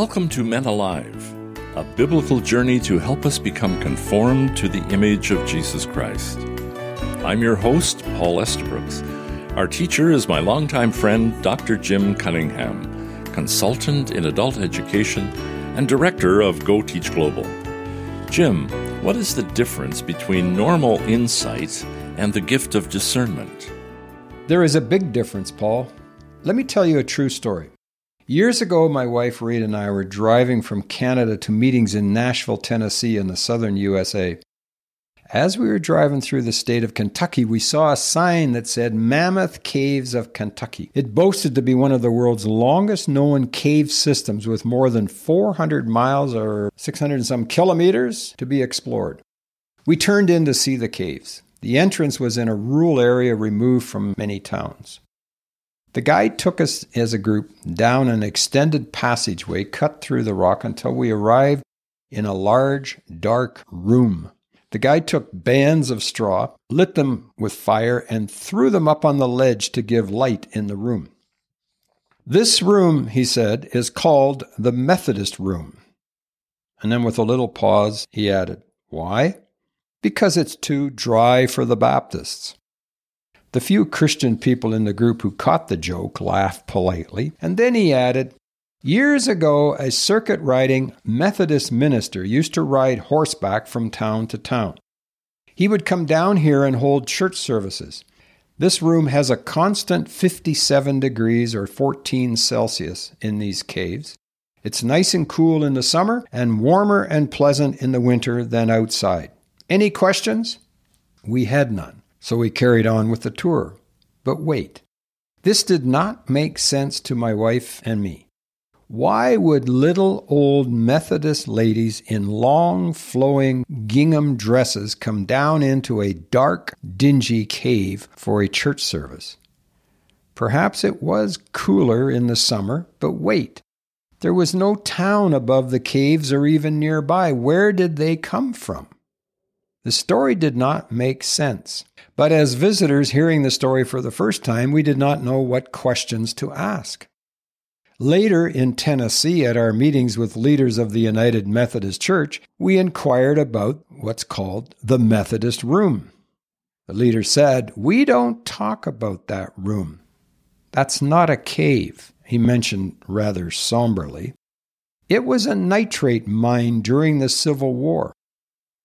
Welcome to Men Alive, a biblical journey to help us become conformed to the image of Jesus Christ. I'm your host, Paul Estabrooks. Our teacher is my longtime friend, Dr. Jim Cunningham, consultant in adult education and director of Go Teach Global. Jim, what is the difference between normal insight and the gift of discernment? There is a big difference, Paul. Let me tell you a true story. Years ago, my wife Rita and I were driving from Canada to meetings in Nashville, Tennessee, in the southern USA. As we were driving through the state of Kentucky, we saw a sign that said Mammoth Caves of Kentucky. It boasted to be one of the world's longest known cave systems with more than 400 miles or 600 and some kilometers to be explored. We turned in to see the caves. The entrance was in a rural area removed from many towns. The guide took us as a group down an extended passageway cut through the rock until we arrived in a large, dark room. The guide took bands of straw, lit them with fire, and threw them up on the ledge to give light in the room. This room, he said, is called the Methodist room. And then, with a little pause, he added, Why? Because it's too dry for the Baptists. The few Christian people in the group who caught the joke laughed politely, and then he added, Years ago, a circuit riding Methodist minister used to ride horseback from town to town. He would come down here and hold church services. This room has a constant 57 degrees or 14 Celsius in these caves. It's nice and cool in the summer and warmer and pleasant in the winter than outside. Any questions? We had none. So we carried on with the tour. But wait, this did not make sense to my wife and me. Why would little old Methodist ladies in long flowing gingham dresses come down into a dark, dingy cave for a church service? Perhaps it was cooler in the summer, but wait. There was no town above the caves or even nearby. Where did they come from? The story did not make sense. But as visitors hearing the story for the first time, we did not know what questions to ask. Later in Tennessee, at our meetings with leaders of the United Methodist Church, we inquired about what's called the Methodist room. The leader said, We don't talk about that room. That's not a cave, he mentioned rather somberly. It was a nitrate mine during the Civil War.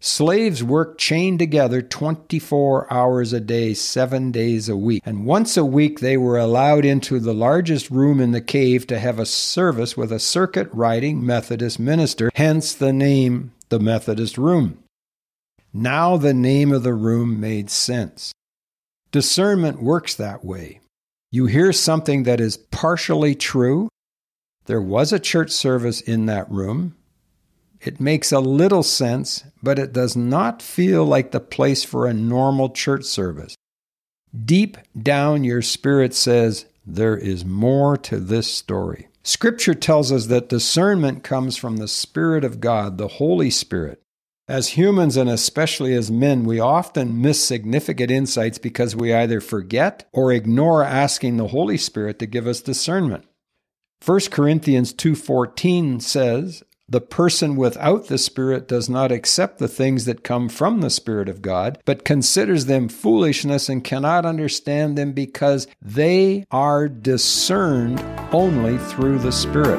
Slaves worked chained together 24 hours a day, seven days a week. And once a week, they were allowed into the largest room in the cave to have a service with a circuit riding Methodist minister, hence the name, the Methodist Room. Now the name of the room made sense. Discernment works that way. You hear something that is partially true. There was a church service in that room. It makes a little sense, but it does not feel like the place for a normal church service. Deep down, your spirit says, There is more to this story. Scripture tells us that discernment comes from the Spirit of God, the Holy Spirit. As humans, and especially as men, we often miss significant insights because we either forget or ignore asking the Holy Spirit to give us discernment. 1 Corinthians 2:14 says, the person without the Spirit does not accept the things that come from the Spirit of God, but considers them foolishness and cannot understand them because they are discerned only through the Spirit.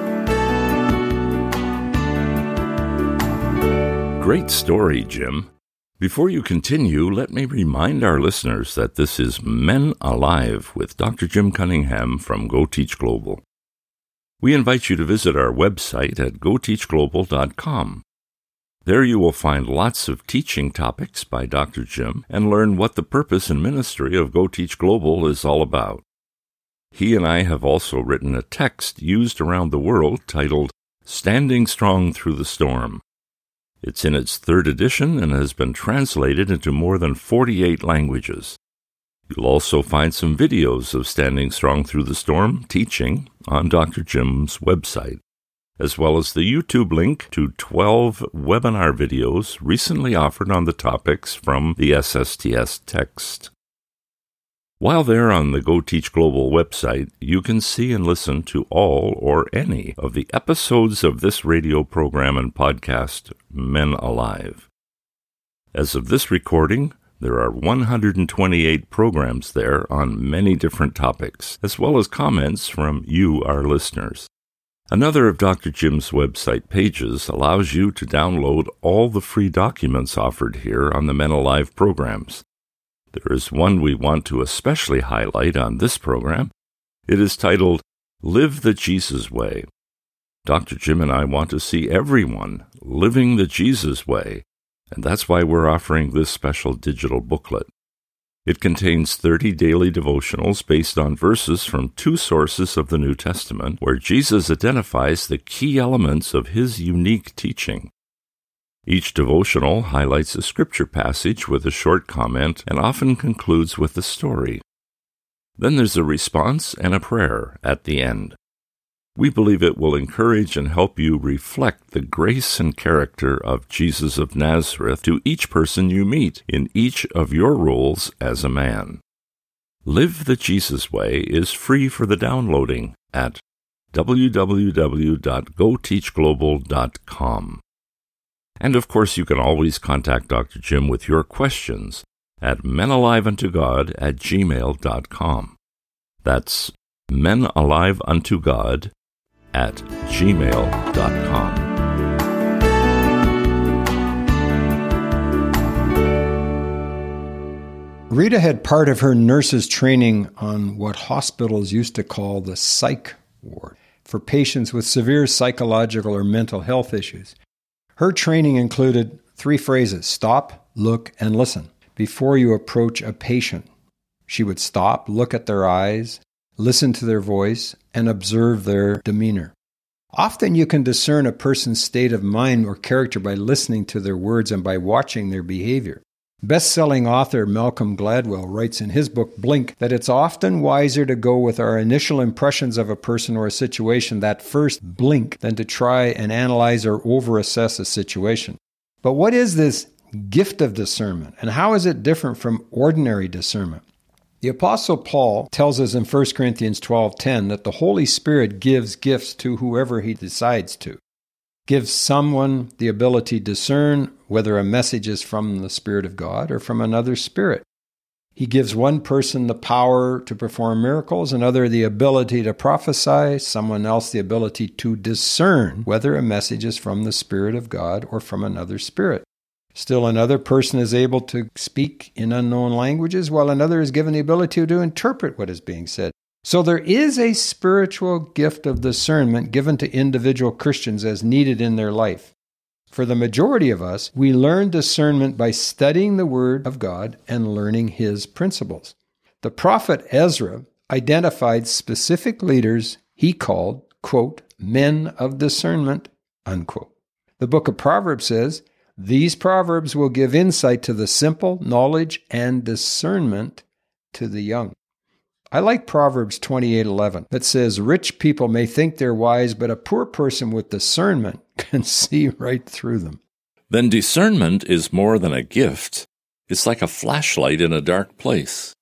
Great story, Jim. Before you continue, let me remind our listeners that this is Men Alive with Dr. Jim Cunningham from Go Teach Global. We invite you to visit our website at goteachglobal.com. There you will find lots of teaching topics by Dr. Jim and learn what the purpose and ministry of Go Teach Global is all about. He and I have also written a text used around the world titled Standing Strong Through the Storm. It's in its third edition and has been translated into more than 48 languages. You'll also find some videos of Standing Strong Through the Storm teaching on Dr. Jim's website, as well as the YouTube link to 12 webinar videos recently offered on the topics from the SSTS text. While there on the Go Teach Global website, you can see and listen to all or any of the episodes of this radio program and podcast, Men Alive. As of this recording, there are 128 programs there on many different topics, as well as comments from you, our listeners. Another of Dr. Jim's website pages allows you to download all the free documents offered here on the Men Alive programs. There is one we want to especially highlight on this program. It is titled Live the Jesus Way. Dr. Jim and I want to see everyone living the Jesus way, and that's why we're offering this special digital booklet. It contains 30 daily devotionals based on verses from two sources of the New Testament where Jesus identifies the key elements of his unique teaching. Each devotional highlights a scripture passage with a short comment and often concludes with a story. Then there's a response and a prayer at the end. We believe it will encourage and help you reflect the grace and character of Jesus of Nazareth to each person you meet in each of your roles as a man. Live the Jesus Way is free for the downloading at www.goteachglobal.com. And of course, you can always contact Dr. Jim with your questions at menaliveuntogod at gmail.com. That's menaliveuntogod at gmail.com. Rita had part of her nurse's training on what hospitals used to call the psych ward for patients with severe psychological or mental health issues. Her training included three phrases stop, look, and listen before you approach a patient. She would stop, look at their eyes, listen to their voice, and observe their demeanor. Often you can discern a person's state of mind or character by listening to their words and by watching their behavior. Best selling author Malcolm Gladwell writes in his book Blink that it's often wiser to go with our initial impressions of a person or a situation, that first blink, than to try and analyze or overassess a situation. But what is this gift of discernment, and how is it different from ordinary discernment? The apostle Paul tells us in 1 Corinthians 12:10 that the Holy Spirit gives gifts to whoever he decides to gives someone the ability to discern whether a message is from the Spirit of God or from another spirit. He gives one person the power to perform miracles, another the ability to prophesy, someone else the ability to discern whether a message is from the Spirit of God or from another spirit. Still, another person is able to speak in unknown languages, while another is given the ability to interpret what is being said. So there is a spiritual gift of discernment given to individual Christians as needed in their life. For the majority of us, we learn discernment by studying the Word of God and learning His principles. The prophet Ezra identified specific leaders he called, quote, men of discernment, unquote. The book of Proverbs says, These proverbs will give insight to the simple, knowledge and discernment to the young. I like Proverbs 28:11 that says rich people may think they're wise but a poor person with discernment can see right through them. Then discernment is more than a gift. It's like a flashlight in a dark place.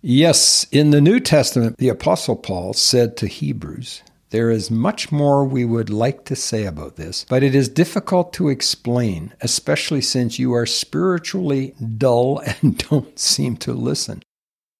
Yes, in the New Testament the apostle Paul said to Hebrews, there is much more we would like to say about this, but it is difficult to explain, especially since you are spiritually dull and don't seem to listen.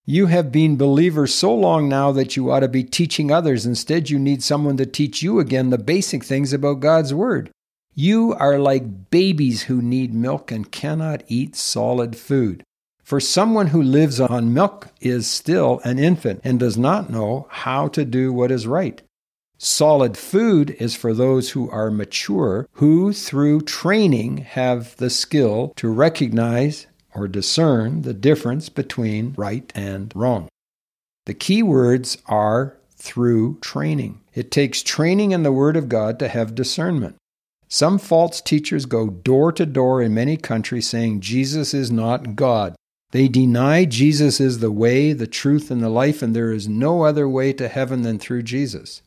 You have been believers so long now that you ought to be teaching others. Instead, you need someone to teach you again the basic things about God's Word. You are like babies who need milk and cannot eat solid food. For someone who lives on milk is still an infant and does not know how to do what is right. Solid food is for those who are mature, who through training have the skill to recognize or discern the difference between right and wrong. The key words are through training. It takes training in the Word of God to have discernment. Some false teachers go door to door in many countries saying Jesus is not God. They deny Jesus is the way, the truth, and the life, and there is no other way to heaven than through Jesus.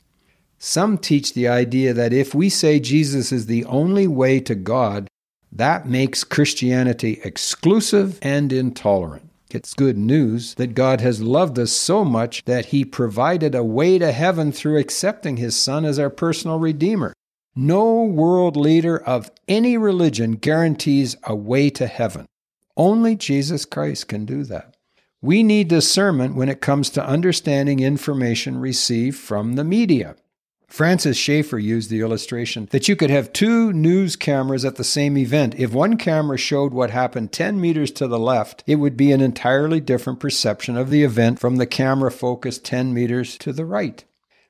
Some teach the idea that if we say Jesus is the only way to God, that makes Christianity exclusive and intolerant. It's good news that God has loved us so much that He provided a way to heaven through accepting His Son as our personal Redeemer. No world leader of any religion guarantees a way to heaven. Only Jesus Christ can do that. We need discernment when it comes to understanding information received from the media. Francis Schaeffer used the illustration that you could have two news cameras at the same event. If one camera showed what happened 10 meters to the left, it would be an entirely different perception of the event from the camera focused 10 meters to the right.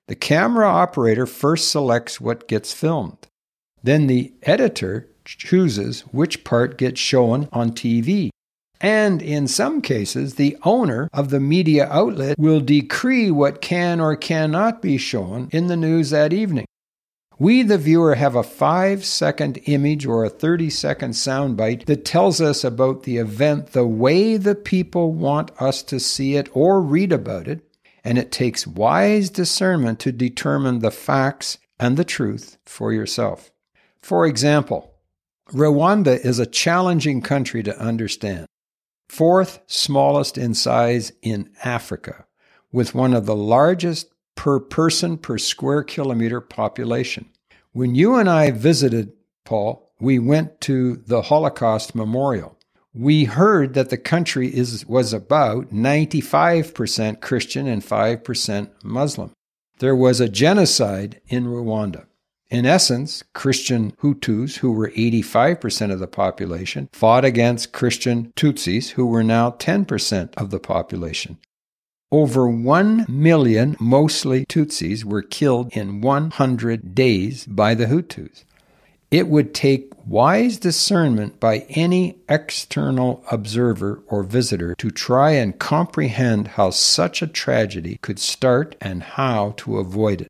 The camera operator first selects what gets filmed. Then the editor chooses which part gets shown on TV. And in some cases, the owner of the media outlet will decree what can or cannot be shown in the news that evening. We, the viewer, have a five second image or a 30 second soundbite that tells us about the event the way the people want us to see it or read about it, and it takes wise discernment to determine the facts and the truth for yourself. For example, Rwanda is a challenging country to understand fourth smallest in size in Africa, with one of the largest per person per square kilometer population. When you and I visited, Paul, we went to the Holocaust Memorial. We heard that the country is, was about 95% Christian and 5% Muslim. There was a genocide in Rwanda. In essence, Christian Hutus, who were 85% of the population, fought against Christian Tutsis, who were now 10% of the population. Over 1 million, mostly Tutsis, were killed in 100 days by the Hutus. It would take wise discernment by any external observer or visitor to try and comprehend how such a tragedy could start and how to avoid it.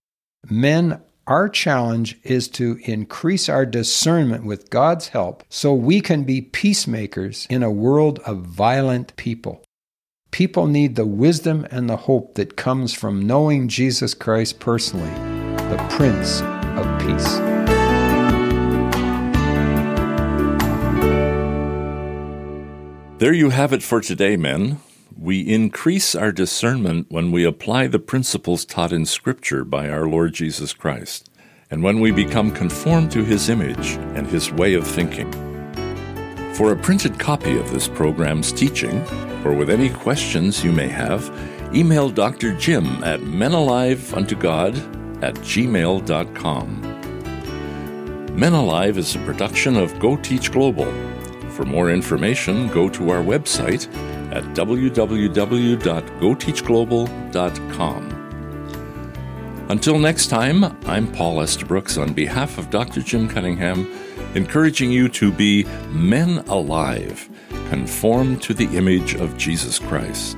Men our challenge is to increase our discernment with God's help so we can be peacemakers in a world of violent people. People need the wisdom and the hope that comes from knowing Jesus Christ personally, the Prince of Peace. There you have it for today, men. We increase our discernment when we apply the principles taught in Scripture by our Lord Jesus Christ, and when we become conformed to His image and His way of thinking. For a printed copy of this program's teaching, or with any questions you may have, email Dr. Jim at menaliveuntogod at gmail.com. Men Alive is a production of Go Teach Global. For more information, go to our website at www.goteachglobal.com. Until next time, I'm Paul Estabrooks on behalf of Dr. Jim Cunningham, encouraging you to be men alive, conformed to the image of Jesus Christ.